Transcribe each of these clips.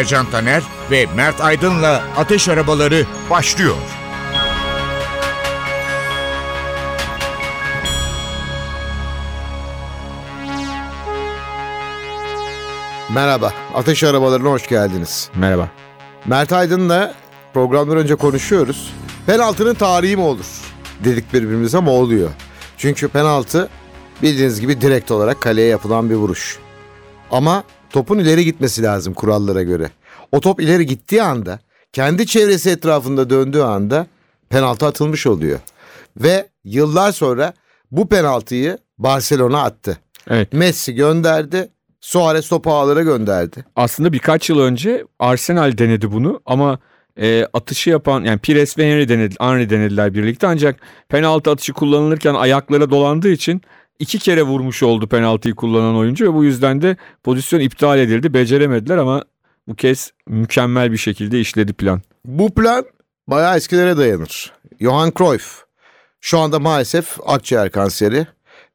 Ercan Taner ve Mert Aydın'la Ateş Arabaları başlıyor. Merhaba, Ateş Arabalarına hoş geldiniz. Merhaba. Mert Aydın'la programdan önce konuşuyoruz. Penaltının tarihi mi olur? Dedik birbirimize ama oluyor. Çünkü penaltı bildiğiniz gibi direkt olarak kaleye yapılan bir vuruş. Ama topun ileri gitmesi lazım kurallara göre. O top ileri gittiği anda, kendi çevresi etrafında döndüğü anda penaltı atılmış oluyor. Ve yıllar sonra bu penaltıyı Barcelona attı. Evet. Messi gönderdi, Suarez topu ağlara gönderdi. Aslında birkaç yıl önce Arsenal denedi bunu ama e, atışı yapan yani Pires ve Henry denedi, Henry denediler birlikte ancak penaltı atışı kullanılırken ayaklara dolandığı için iki kere vurmuş oldu penaltıyı kullanan oyuncu ve bu yüzden de pozisyon iptal edildi. Beceremediler ama bu kez mükemmel bir şekilde işledi plan. Bu plan bayağı eskilere dayanır. Johan Cruyff şu anda maalesef akciğer kanseri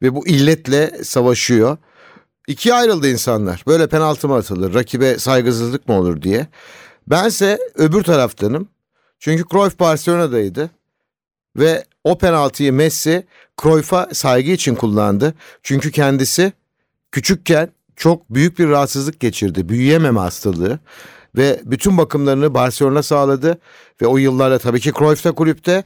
ve bu illetle savaşıyor. İkiye ayrıldı insanlar. Böyle penaltı mı atılır, rakibe saygısızlık mı olur diye. Bense öbür taraftanım. Çünkü Cruyff Barcelona'daydı. Ve o penaltıyı Messi Cruyff'a saygı için kullandı. Çünkü kendisi küçükken çok büyük bir rahatsızlık geçirdi. Büyüyememe hastalığı. Ve bütün bakımlarını Barcelona sağladı. Ve o yıllarda tabii ki Cruyff da kulüpte.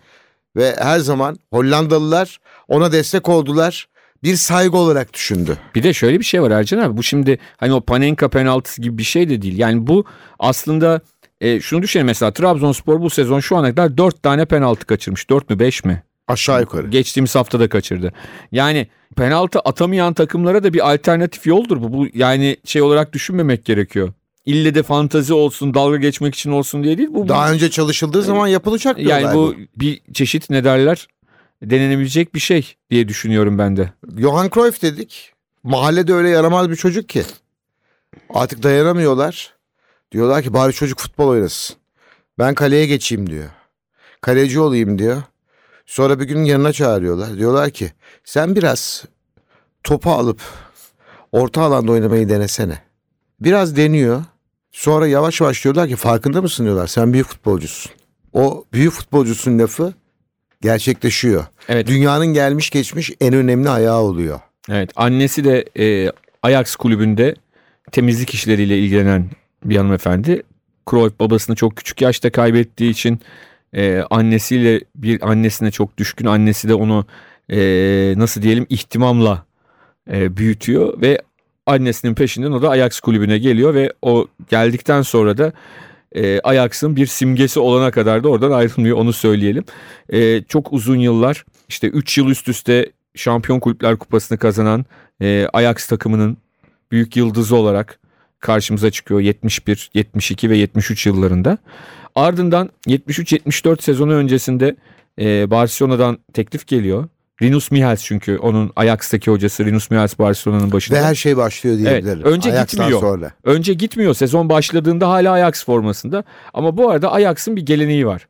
Ve her zaman Hollandalılar ona destek oldular bir saygı olarak düşündü. Bir de şöyle bir şey var Ercan abi bu şimdi hani o Panenka penaltısı gibi bir şey de değil. Yani bu aslında e, şunu düşünelim mesela Trabzonspor bu sezon şu ana kadar 4 tane penaltı kaçırmış. 4 mü 5 mi? Aşağı yukarı. Geçtiğimiz hafta da kaçırdı. Yani penaltı atamayan takımlara da bir alternatif yoldur bu. Bu yani şey olarak düşünmemek gerekiyor. İlle de fantazi olsun, dalga geçmek için olsun diye değil. Bu Daha önce çalışıldığı zaman yapılacak yani olay bu bir çeşit ne derler? denenebilecek bir şey diye düşünüyorum ben de. Johan Cruyff dedik. Mahallede öyle yaramaz bir çocuk ki. Artık dayanamıyorlar. Diyorlar ki bari çocuk futbol oynasın. Ben kaleye geçeyim diyor. Kaleci olayım diyor. Sonra bir gün yanına çağırıyorlar. Diyorlar ki sen biraz topu alıp orta alanda oynamayı denesene. Biraz deniyor. Sonra yavaş yavaş diyorlar ki farkında mısın diyorlar. Sen büyük futbolcusun. O büyük futbolcusun lafı gerçekleşiyor. Evet. Dünyanın gelmiş geçmiş en önemli ayağı oluyor. Evet. Annesi de e, Ajax kulübünde temizlik işleriyle ilgilenen bir hanımefendi. Cruyff babasını çok küçük yaşta kaybettiği için e, annesiyle bir annesine çok düşkün. Annesi de onu e, nasıl diyelim ihtimamla e, büyütüyor ve annesinin peşinden o da Ajax kulübüne geliyor ve o geldikten sonra da e, Ajax'ın bir simgesi olana kadar da oradan ayrılmıyor onu söyleyelim. E, çok uzun yıllar işte 3 yıl üst üste Şampiyon Kulüpler Kupası'nı kazanan e, Ajax takımının büyük yıldızı olarak karşımıza çıkıyor 71, 72 ve 73 yıllarında. Ardından 73-74 sezonu öncesinde e, Barcelona'dan teklif geliyor. Rinus Michels çünkü onun Ajax'taki hocası Rinus Michels Barcelona'nın başında. Ve her şey başlıyor diyebilirim. Evet, önce Ajax'tan gitmiyor. Sonra. Önce gitmiyor. Sezon başladığında hala Ajax formasında. Ama bu arada Ajax'ın bir geleneği var.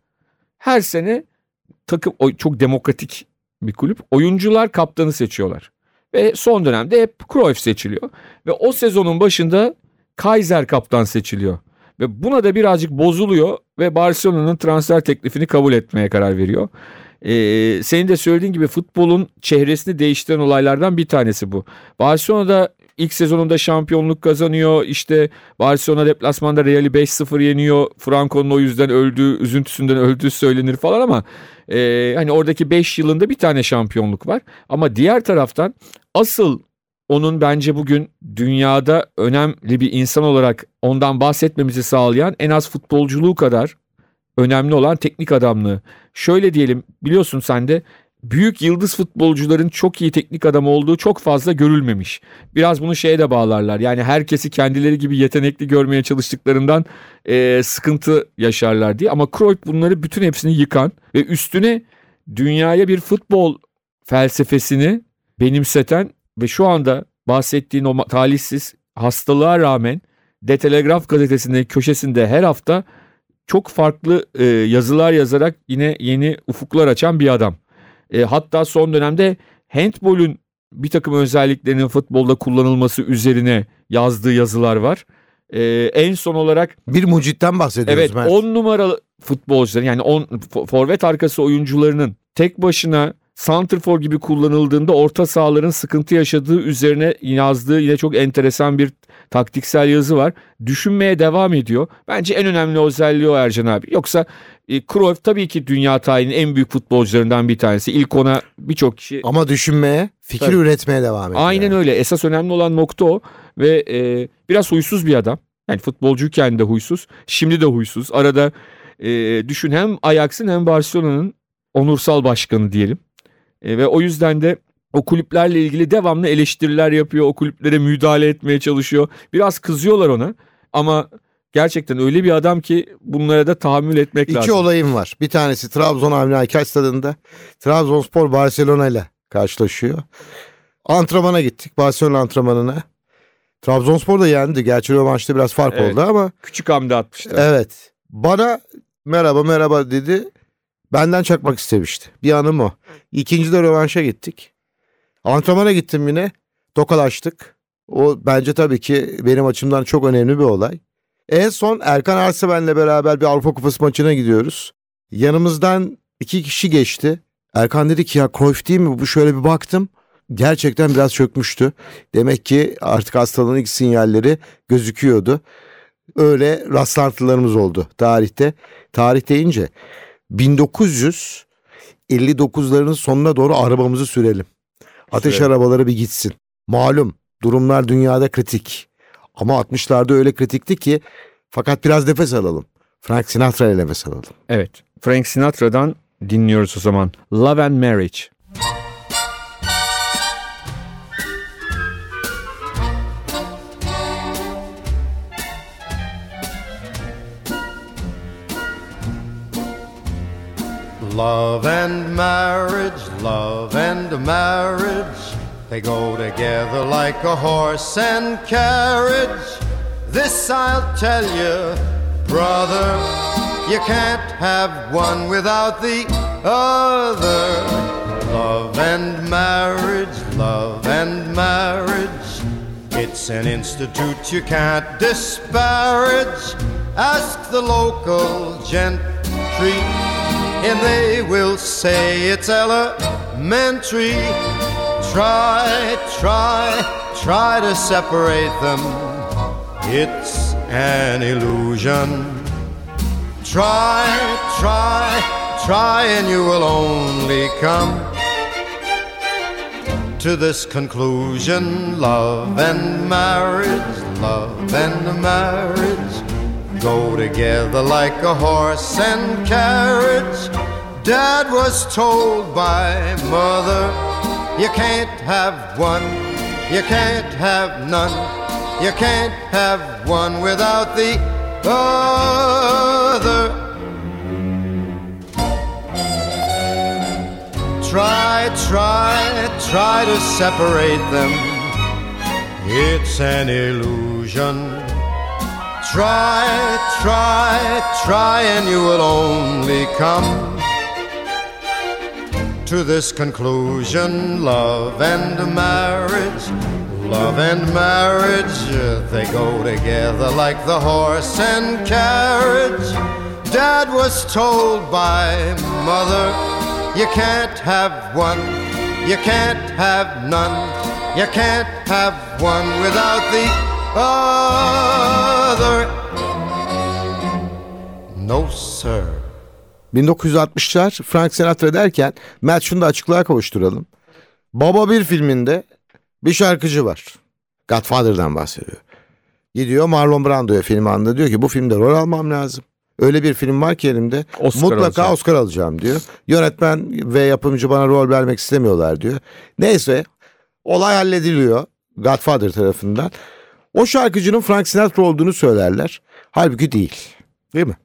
Her sene takım çok demokratik bir kulüp. Oyuncular kaptanı seçiyorlar. Ve son dönemde hep Cruyff seçiliyor. Ve o sezonun başında Kaiser kaptan seçiliyor. Ve buna da birazcık bozuluyor ve Barcelona'nın transfer teklifini kabul etmeye karar veriyor. Ee, senin de söylediğin gibi futbolun çehresini değiştiren olaylardan bir tanesi bu. Barcelona'da ilk sezonunda şampiyonluk kazanıyor. İşte Barcelona deplasmanda Real'i 5-0 yeniyor. Franco'nun o yüzden öldüğü, üzüntüsünden öldüğü söylenir falan ama e, hani oradaki 5 yılında bir tane şampiyonluk var. Ama diğer taraftan asıl onun bence bugün dünyada önemli bir insan olarak ondan bahsetmemizi sağlayan en az futbolculuğu kadar önemli olan teknik adamlığı. Şöyle diyelim biliyorsun sen de büyük yıldız futbolcuların çok iyi teknik adam olduğu çok fazla görülmemiş. Biraz bunu şeye de bağlarlar. Yani herkesi kendileri gibi yetenekli görmeye çalıştıklarından e, sıkıntı yaşarlar diye. Ama Cruyff bunları bütün hepsini yıkan ve üstüne dünyaya bir futbol felsefesini benimseten ve şu anda bahsettiğin o talihsiz hastalığa rağmen De Telegraf gazetesinin köşesinde her hafta çok farklı e, yazılar yazarak yine yeni ufuklar açan bir adam. E, hatta son dönemde handbolün bir takım özelliklerinin futbolda kullanılması üzerine yazdığı yazılar var. E, en son olarak Bir mucitten bahsediyoruz evet Mert. 10 numaralı futbolcuların yani 10 forvet arkası oyuncularının tek başına santrfor gibi kullanıldığında orta sahaların sıkıntı yaşadığı üzerine yazdığı yine çok enteresan bir taktiksel yazı var. Düşünmeye devam ediyor. Bence en önemli özelliği o Ercan abi. Yoksa e, Cruyff tabii ki dünya tarihinin en büyük futbolcularından bir tanesi. İlk ona birçok kişi Ama düşünmeye, fikir Tabii. üretmeye devam ediyor. Aynen öyle. Esas önemli olan nokta o ve e, biraz huysuz bir adam. Yani futbolcuyken de huysuz, şimdi de huysuz. Arada e, düşün hem Ajax'ın hem Barcelona'nın onursal başkanı diyelim. E, ve o yüzden de o kulüplerle ilgili devamlı eleştiriler yapıyor. O kulüplere müdahale etmeye çalışıyor. Biraz kızıyorlar ona ama gerçekten öyle bir adam ki bunlara da tahammül etmek İki lazım. olayım var. Bir tanesi Trabzon Avni Aykay stadında. Trabzonspor Barcelona ile karşılaşıyor. Antrenmana gittik. Barcelona antrenmanına. Trabzonspor da yendi. Gerçi o maçta biraz fark Evet. oldu ama Küçük hamle atmışlar. evet. Bana merhaba merhaba dedi. Benden çakmak istemişti. Bir anım o. İkinci de rövanşa gittik. Antrenmana gittim yine. Tokalaştık. O bence tabii ki benim açımdan çok önemli bir olay. En son Erkan Arseven'le beraber bir Avrupa Kupası maçına gidiyoruz. Yanımızdan iki kişi geçti. Erkan dedi ki ya Cruyff değil mi? Bu şöyle bir baktım. Gerçekten biraz çökmüştü. Demek ki artık hastalığın ilk sinyalleri gözüküyordu. Öyle rastlantılarımız oldu tarihte. Tarih deyince 1959'ların sonuna doğru arabamızı sürelim. Ateş Sürelim. arabaları bir gitsin. Malum durumlar dünyada kritik. Ama 60'larda öyle kritikti ki fakat biraz nefes alalım. Frank Sinatra ile nefes alalım. Evet. Frank Sinatra'dan dinliyoruz o zaman. Love and Marriage. Love and marriage, love and marriage, they go together like a horse and carriage. This I'll tell you, brother, you can't have one without the other. Love and marriage, love and marriage, it's an institute you can't disparage. Ask the local gentry and they will say it's elementary. Try, try, try to separate them. It's an illusion. Try, try, try, and you will only come to this conclusion love and marriage, love and marriage go together like a horse and carriage. Dad was told by mother, you can't have one, you can't have none, you can't have one without the other. Try, try, try to separate them. It's an illusion. Try, try, try, and you will only come to this conclusion love and marriage. Love and marriage, they go together like the horse and carriage. Dad was told by mother, you can't have one, you can't have none, you can't have one without the other. No, sir. 1960'lar Frank Sinatra derken Mert şunu da açıklığa kavuşturalım. Baba bir filminde bir şarkıcı var. Godfather'dan bahsediyor. Gidiyor Marlon Brando'ya film anında diyor ki bu filmde rol almam lazım. Öyle bir film var ki elimde. Oscar Mutlaka alacağım. Oscar alacağım diyor. Yönetmen ve yapımcı bana rol vermek istemiyorlar diyor. Neyse olay hallediliyor Godfather tarafından. O şarkıcının Frank Sinatra olduğunu söylerler. Halbuki değil. Değil mi?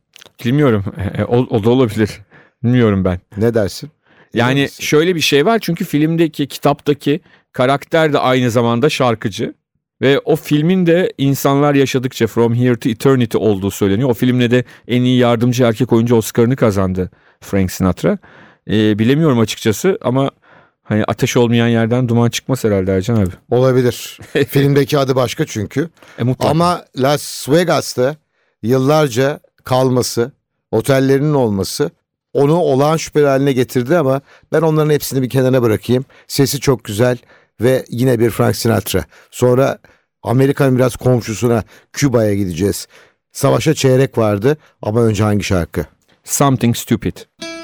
Bilmiyorum. E, O, o da olabilir. Bilmiyorum ben. Ne dersin? Yani misin? şöyle bir şey var çünkü filmdeki, kitaptaki karakter de aynı zamanda şarkıcı. Ve o filmin de insanlar yaşadıkça From Here to Eternity olduğu söyleniyor. O filmle de en iyi yardımcı erkek oyuncu Oscar'ını kazandı Frank Sinatra. Ee, bilemiyorum açıkçası ama hani ateş olmayan yerden duman çıkmaz herhalde Ercan abi. Olabilir. Filmdeki adı başka çünkü. E, mutlaka. Ama Las Vegas'ta yıllarca kalması, otellerinin olması onu olağan şüpheli haline getirdi ama ben onların hepsini bir kenara bırakayım. Sesi çok güzel ve yine bir Frank Sinatra. Sonra Amerika'nın biraz komşusuna Küba'ya gideceğiz. Savaşa çeyrek vardı ama önce hangi şarkı? Something Stupid. I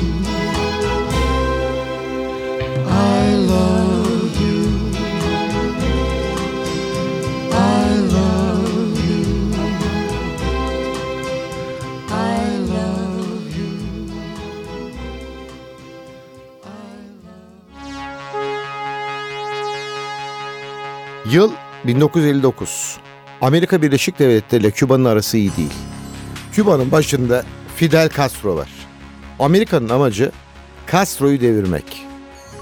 Yıl 1959. Amerika Birleşik Devletleri ile Küba'nın arası iyi değil. Küba'nın başında Fidel Castro var. Amerika'nın amacı Castro'yu devirmek.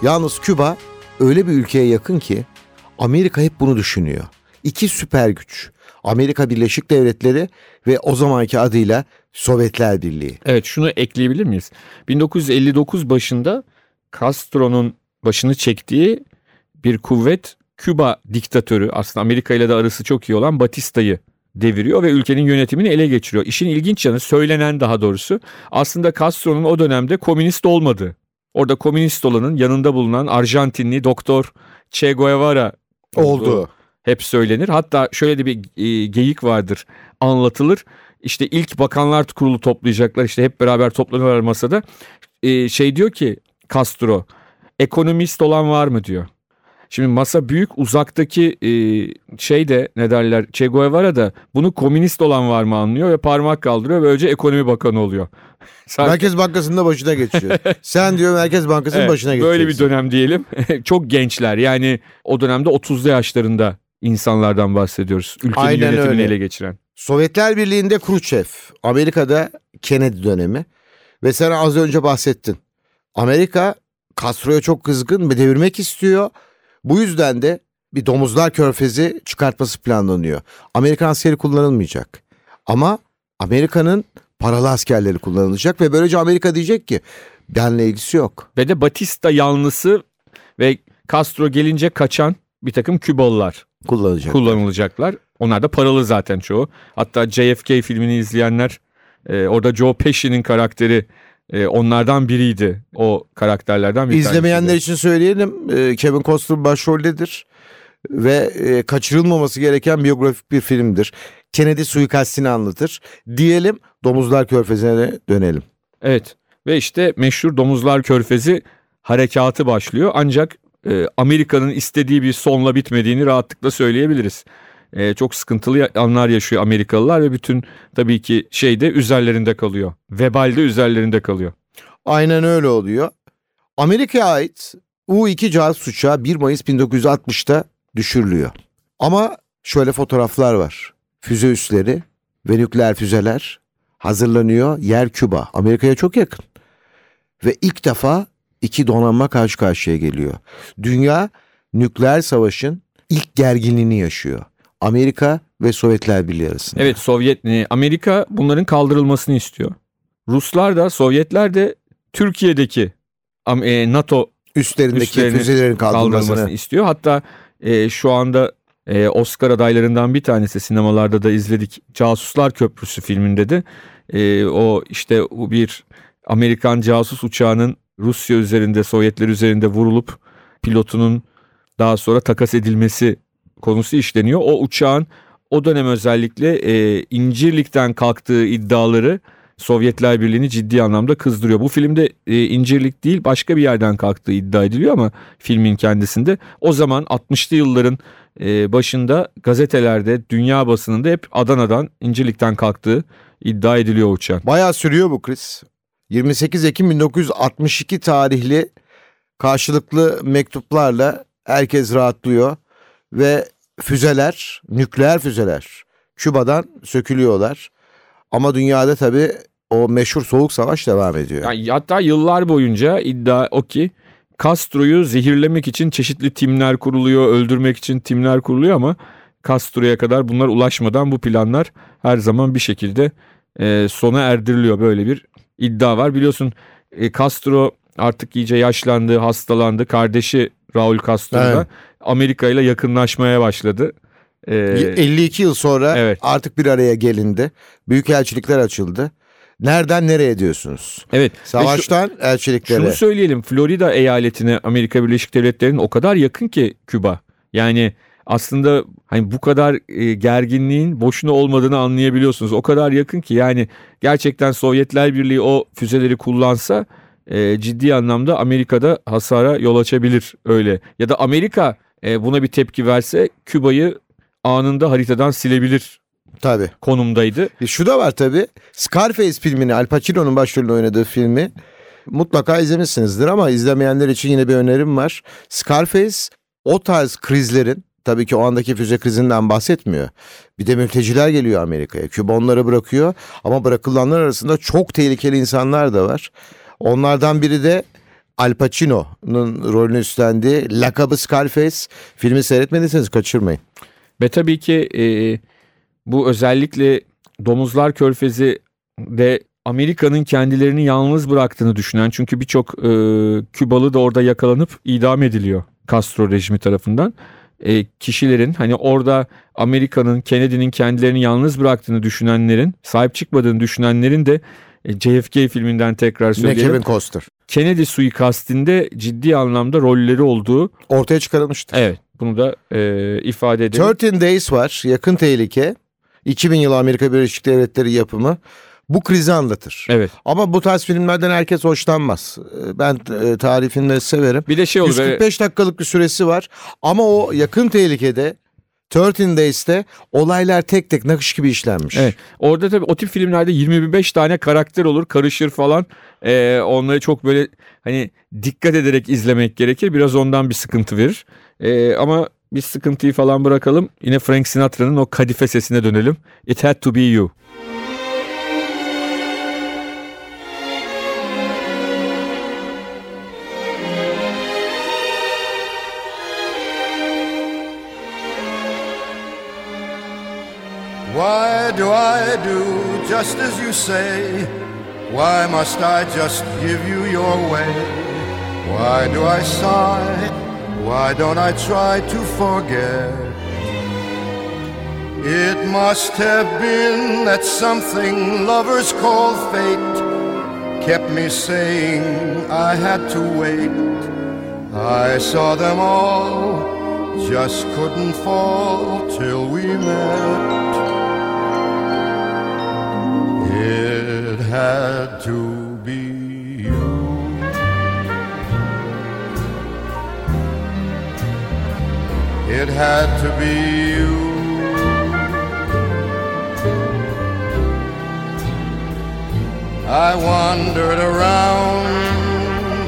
Yalnız Küba öyle bir ülkeye yakın ki Amerika hep bunu düşünüyor. İki süper güç. Amerika Birleşik Devletleri ve o zamanki adıyla Sovyetler Birliği. Evet şunu ekleyebilir miyiz? 1959 başında Castro'nun başını çektiği bir kuvvet Küba diktatörü aslında Amerika ile de arası çok iyi olan Batista'yı deviriyor ve ülkenin yönetimini ele geçiriyor. İşin ilginç yanı söylenen daha doğrusu aslında Castro'nun o dönemde komünist olmadığı. Orada komünist olanın yanında bulunan Arjantinli doktor Che Guevara Oldu. hep söylenir. Hatta şöyle de bir e, geyik vardır anlatılır. İşte ilk bakanlar kurulu toplayacaklar işte hep beraber toplanıyorlar masada. E, şey diyor ki Castro ekonomist olan var mı diyor. Şimdi masa büyük uzaktaki e, şey de ne derler Che Guevara da bunu komünist olan var mı anlıyor ve parmak kaldırıyor ve böylece ekonomi bakanı oluyor. Sanki- Merkez Bankası'nda başına geçiyor. Sen diyor Merkez Bankası'nın Evet, başına geçiyorsun. Böyle bir dönem diyelim. Çok gençler yani o dönemde 30'lu yaşlarında insanlardan bahsediyoruz. Ülkenin Aynen yönetimini öyle. ele geçiren. Sovyetler Birliği'nde Khrushchev, Amerika'da Kennedy dönemi ve sen az önce bahsettin. Amerika Castro'ya çok kızgın ve devirmek istiyor. Bu yüzden de bir domuzlar körfezi çıkartması planlanıyor. Amerikan askeri kullanılmayacak. Ama Amerika'nın paralı askerleri kullanılacak ve böylece Amerika diyecek ki benle ilgisi yok. Ve de Batista yanlısı ve Castro gelince kaçan bir takım Kübalılar Kullanacak. kullanılacaklar. Onlar da paralı zaten çoğu. Hatta JFK filmini izleyenler e, orada Joe Pesci'nin karakteri e, onlardan biriydi. O karakterlerden bir İzlemeyenler tanesiydi. için söyleyelim. e, Kevin Costner başroldedir ve e, kaçırılmaması gereken biyografik bir filmdir. Kennedy suikastini anlatır. Diyelim Domuzlar Körfezi'ne dönelim. Evet ve işte meşhur Domuzlar Körfezi harekatı başlıyor. Ancak e, Amerika'nın istediği bir sonla bitmediğini rahatlıkla söyleyebiliriz. E, çok sıkıntılı anlar yaşıyor Amerikalılar ve bütün tabii ki şey de üzerlerinde kalıyor. Vebal de üzerlerinde kalıyor. Aynen öyle oluyor. Amerika'ya ait U-2 casus uçağı 1 Mayıs 1960'ta düşürülüyor. Ama şöyle fotoğraflar var. Füze üsleri ve nükleer füzeler hazırlanıyor. Yer Küba. Amerika'ya çok yakın. Ve ilk defa iki donanma karşı karşıya geliyor. Dünya nükleer savaşın ilk gerginliğini yaşıyor. Amerika ve Sovyetler Birliği arasında. Evet Sovyet e, Amerika bunların kaldırılmasını istiyor. Ruslar da Sovyetler de Türkiye'deki e, NATO Üstlerindeki Üstlerini füzelerin kaldırılmasını kaldırılmasını. istiyor. Hatta e, şu anda e, Oscar adaylarından bir tanesi sinemalarda da izledik. Casuslar Köprüsü filminde de e, o işte bir Amerikan casus uçağının Rusya üzerinde Sovyetler üzerinde vurulup pilotunun daha sonra takas edilmesi konusu işleniyor. O uçağın o dönem özellikle e, İncirlik'ten kalktığı iddiaları Sovyetler Birliği'ni ciddi anlamda kızdırıyor. Bu filmde e, İncirlik değil başka bir yerden kalktığı iddia ediliyor ama filmin kendisinde o zaman 60'lı yılların e, başında gazetelerde dünya basınında hep Adana'dan İncirlik'ten kalktığı iddia ediliyor uçağın. Bayağı sürüyor bu kriz. 28 Ekim 1962 tarihli karşılıklı mektuplarla herkes rahatlıyor ve füzeler, nükleer füzeler Küba'dan sökülüyorlar. Ama dünyada tabii o meşhur soğuk savaş devam ediyor. Yani hatta yıllar boyunca iddia o ki Castro'yu zehirlemek için çeşitli timler kuruluyor, öldürmek için timler kuruluyor ama Castro'ya kadar bunlar ulaşmadan bu planlar her zaman bir şekilde e, sona erdiriliyor. Böyle bir iddia var. Biliyorsun e, Castro artık iyice yaşlandı, hastalandı. Kardeşi Raul Castro da Evet. Amerika ile yakınlaşmaya başladı. E, 52 yıl sonra evet. artık bir araya gelindi. Büyükelçilikler açıldı. Nereden nereye diyorsunuz? evet. Ve şu- Savaştan elçiliklere. Şunu söyleyelim Florida eyaletine Amerika Birleşik Devletleri'nin o kadar yakın ki Küba. Yani aslında hani bu kadar e, gerginliğin boşuna olmadığını anlayabiliyorsunuz. O kadar yakın ki yani gerçekten Sovyetler Birliği o füzeleri kullansa e, ciddi anlamda Amerika'da hasara yol açabilir öyle. Ya da Amerika e, buna bir tepki verse Küba'yı anında haritadan silebilir Tabii. konumdaydı. E, Şu da var tabii. Scarface filmini Al Pacino'nun başrolünde oynadığı filmi mutlaka izlemişsinizdir ama izlemeyenler için yine bir önerim var. Scarface o tarz krizlerin tabii ki o andaki füze krizinden bahsetmiyor. Bir de mülteciler geliyor Amerika'ya. Küba onları bırakıyor ama bırakılanlar arasında çok tehlikeli insanlar da var. Onlardan biri de Al Pacino'nun rolünü üstlendiği lakabı Scarface. Filmi seyretmediyseniz kaçırmayın. Ve tabii ki e, bu özellikle Domuzlar Körfezi de Amerika'nın kendilerini yalnız bıraktığını düşünen çünkü birçok e, Kübalı da orada yakalanıp idam ediliyor Castro rejimi tarafından. E, kişilerin hani orada Amerika'nın Kennedy'nin kendilerini yalnız bıraktığını düşünenlerin sahip çıkmadığını düşünenlerin de JFK filminden tekrar Yine söyleyelim. Kevin Costner. Kennedy suikastinde ciddi anlamda rolleri olduğu Ortaya çıkarılmıştır. evet bunu da e, ifade edelim. 13 Days var. Yakın tehlike. 2000 yılı Amerika Birleşik Devletleri yapımı. Bu krizi anlatır. Evet. Ama bu tarz filmlerden herkes hoşlanmaz. Ee, Ben e, tarih filmleri severim. Bir de şey olur. böyle- 145 dakikalık bir süresi var. Ama o yakın tehlikede 13 Days'te olaylar tek tek nakış gibi işlenmiş. Evet. Orada tabii o tip filmlerde 25 tane karakter olur, karışır falan. Ee, onları çok böyle hani dikkat ederek izlemek gerekir. Biraz ondan bir sıkıntı verir. Ee, ama biz sıkıntıyı falan bırakalım. Yine Frank Sinatra'nın o kadife sesine dönelim. It had to be you. Why do I do just as you say? Why must I just give you your way? Why do I sigh? Why don't I try to forget? It must have been that something lovers call fate kept me saying I had to wait. I saw them all, just couldn't fall till we met. It had to be you. It had to be you. I wandered around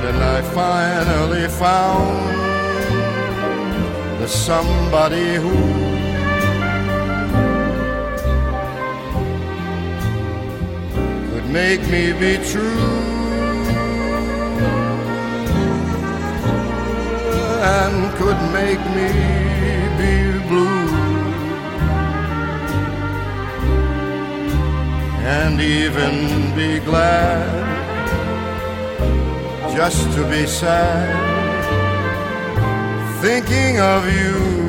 and I finally found the somebody who make me be true and could make me be blue and even be glad just to be sad thinking of you.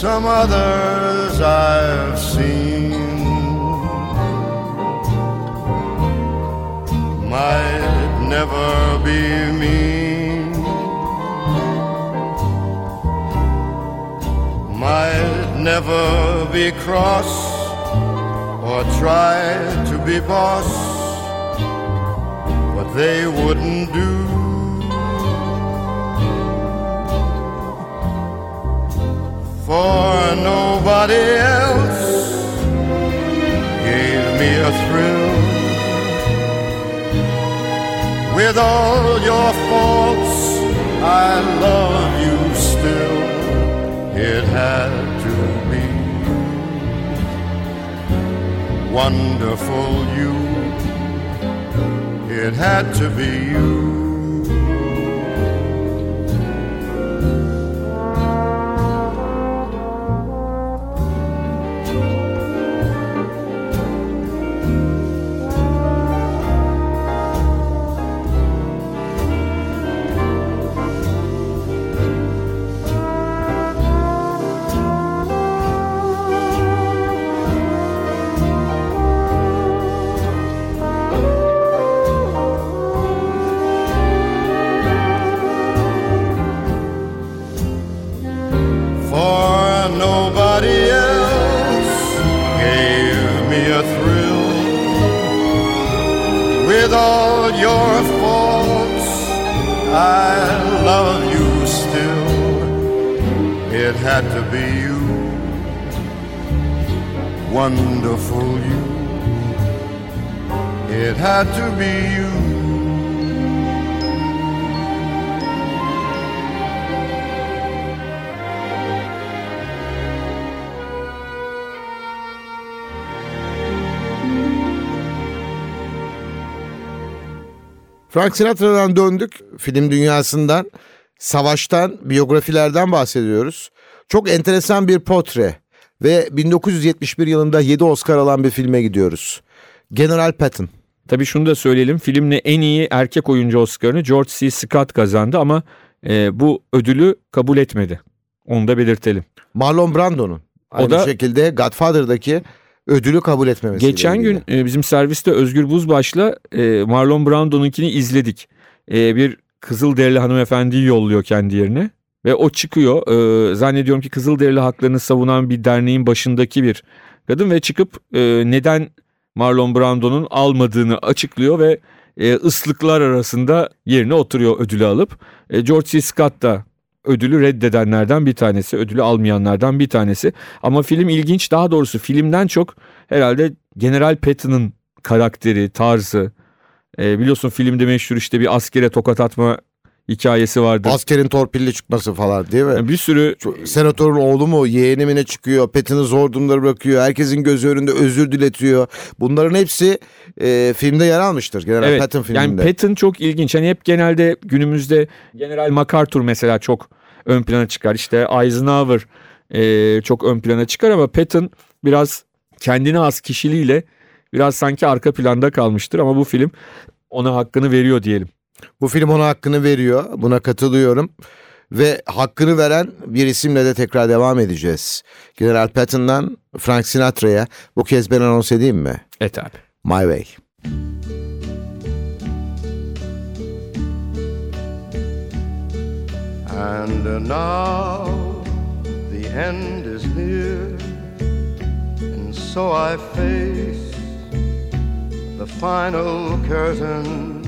Some others I've seen might never be mean, might never be cross or try to be boss, but they wouldn't do. For nobody else gave me a thrill. With all your faults, I love you still. It had to be wonderful, you. It had to be you. Wonderful you. It had to be you. Frank Sinatra'dan döndük. Film dünyasından, savaştan, biyografilerden bahsediyoruz. Çok enteresan bir portre ve 1971 yılında 7 Oscar alan bir filme gidiyoruz. General Patton. Tabii şunu da söyleyelim. Filmle en iyi erkek oyuncu Oscar'ını George C. Scott kazandı ama e, bu ödülü kabul etmedi. Onu da belirtelim. Marlon Brando'nun aynı da- şekilde Godfather'daki ödülü kabul etmemesi. Geçen gün e, bizim serviste Özgür Buzbaş'la e, Marlon Brando'nunkini izledik. E, bir Kızılderili hanımefendiyi yolluyor kendi yerine. Ve o çıkıyor. E, zannediyorum ki Kızılderili haklarını savunan bir derneğin başındaki bir kadın. Ve çıkıp e, neden Marlon Brando'nun almadığını açıklıyor ve e, ıslıklar arasında yerine oturuyor ödülü alıp. E, George C. Scott da ödülü reddedenlerden bir tanesi, ödülü almayanlardan bir tanesi. Ama film ilginç, daha doğrusu filmden çok herhalde General Patton'ın karakteri, tarzı. E, biliyorsun filmde meşhur işte bir askere tokat atma hikayesi vardır. Askerin torpilli çıkması falan değil mi? bir sürü Senatörün oğlu mu yeğeni mi ne çıkıyor Patton'ı zor durumda bırakıyor herkesin gözü önünde özür diletiyor bunların hepsi e, filmde yer almıştır General evet, Patton filminde. Yani Patton çok ilginç. Hani hep genelde günümüzde General MacArthur mesela çok ön plana çıkar. İşte Eisenhower e, çok ön plana çıkar ama Patton biraz kendine az kişiliğiyle biraz sanki arka planda kalmıştır ama bu film ona hakkını veriyor diyelim. Bu film ona hakkını veriyor buna katılıyorum ve hakkını veren bir isimle de tekrar devam edeceğiz. General Patton'dan Frank Sinatra'ya bu kez ben anons edeyim mi? Et abi. My Way. And now the end is near, and so I face the final curtain.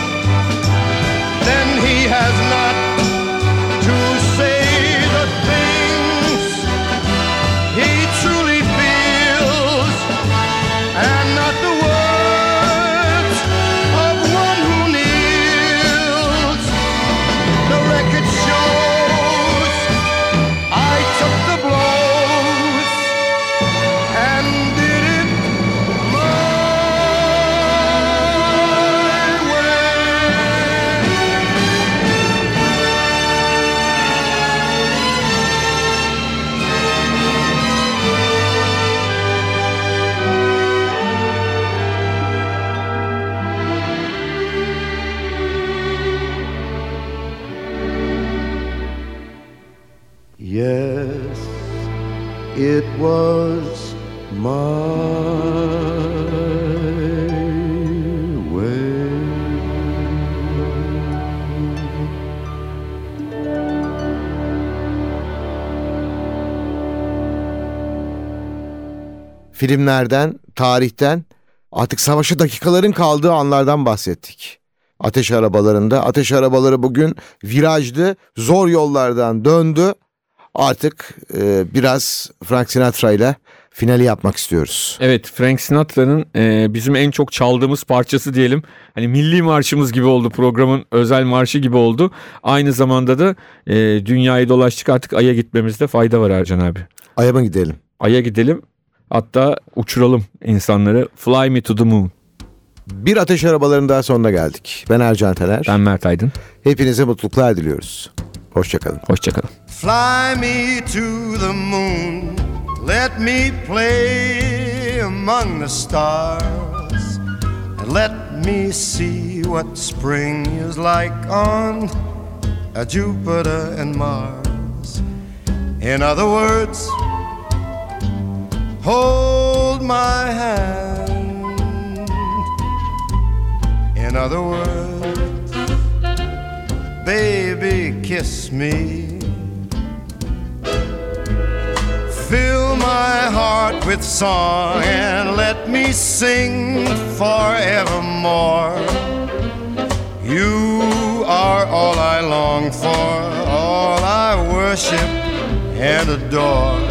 filmlerden, tarihten, artık savaşa dakikaların kaldığı anlardan bahsettik. Ateş arabalarında, ateş arabaları bugün virajlı, zor yollardan döndü. Artık e, biraz Frank Sinatra ile finali yapmak istiyoruz. Evet Frank Sinatra'nın e, bizim en çok çaldığımız parçası diyelim. Hani milli marşımız gibi oldu programın özel marşı gibi oldu. Aynı zamanda da e, dünyayı dolaştık artık Ay'a gitmemizde fayda var Ercan abi. Ay'a mı gidelim? Ay'a gidelim hatta uçuralım insanları. Fly me to the moon. Bir ateş arabalarının daha sonuna geldik. Ben Ercan Taner. Ben Mert Aydın. Hepinize mutluluklar diliyoruz. Hoşçakalın. Hoşçakalın. Fly me to the moon, let me play among the stars, and let me see what spring is like on Jupiter and Mars. In other words, hold my hand. In other words, baby, kiss me. Fill my heart with song and let me sing forevermore. You are all I long for, all I worship and adore.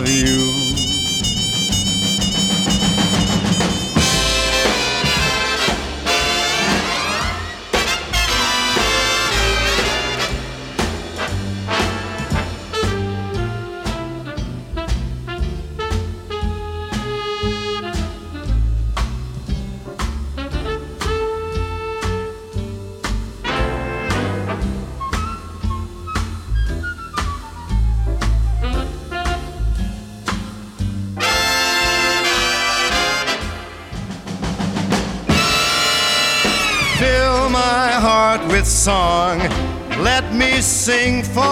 song, let me sing forevermore.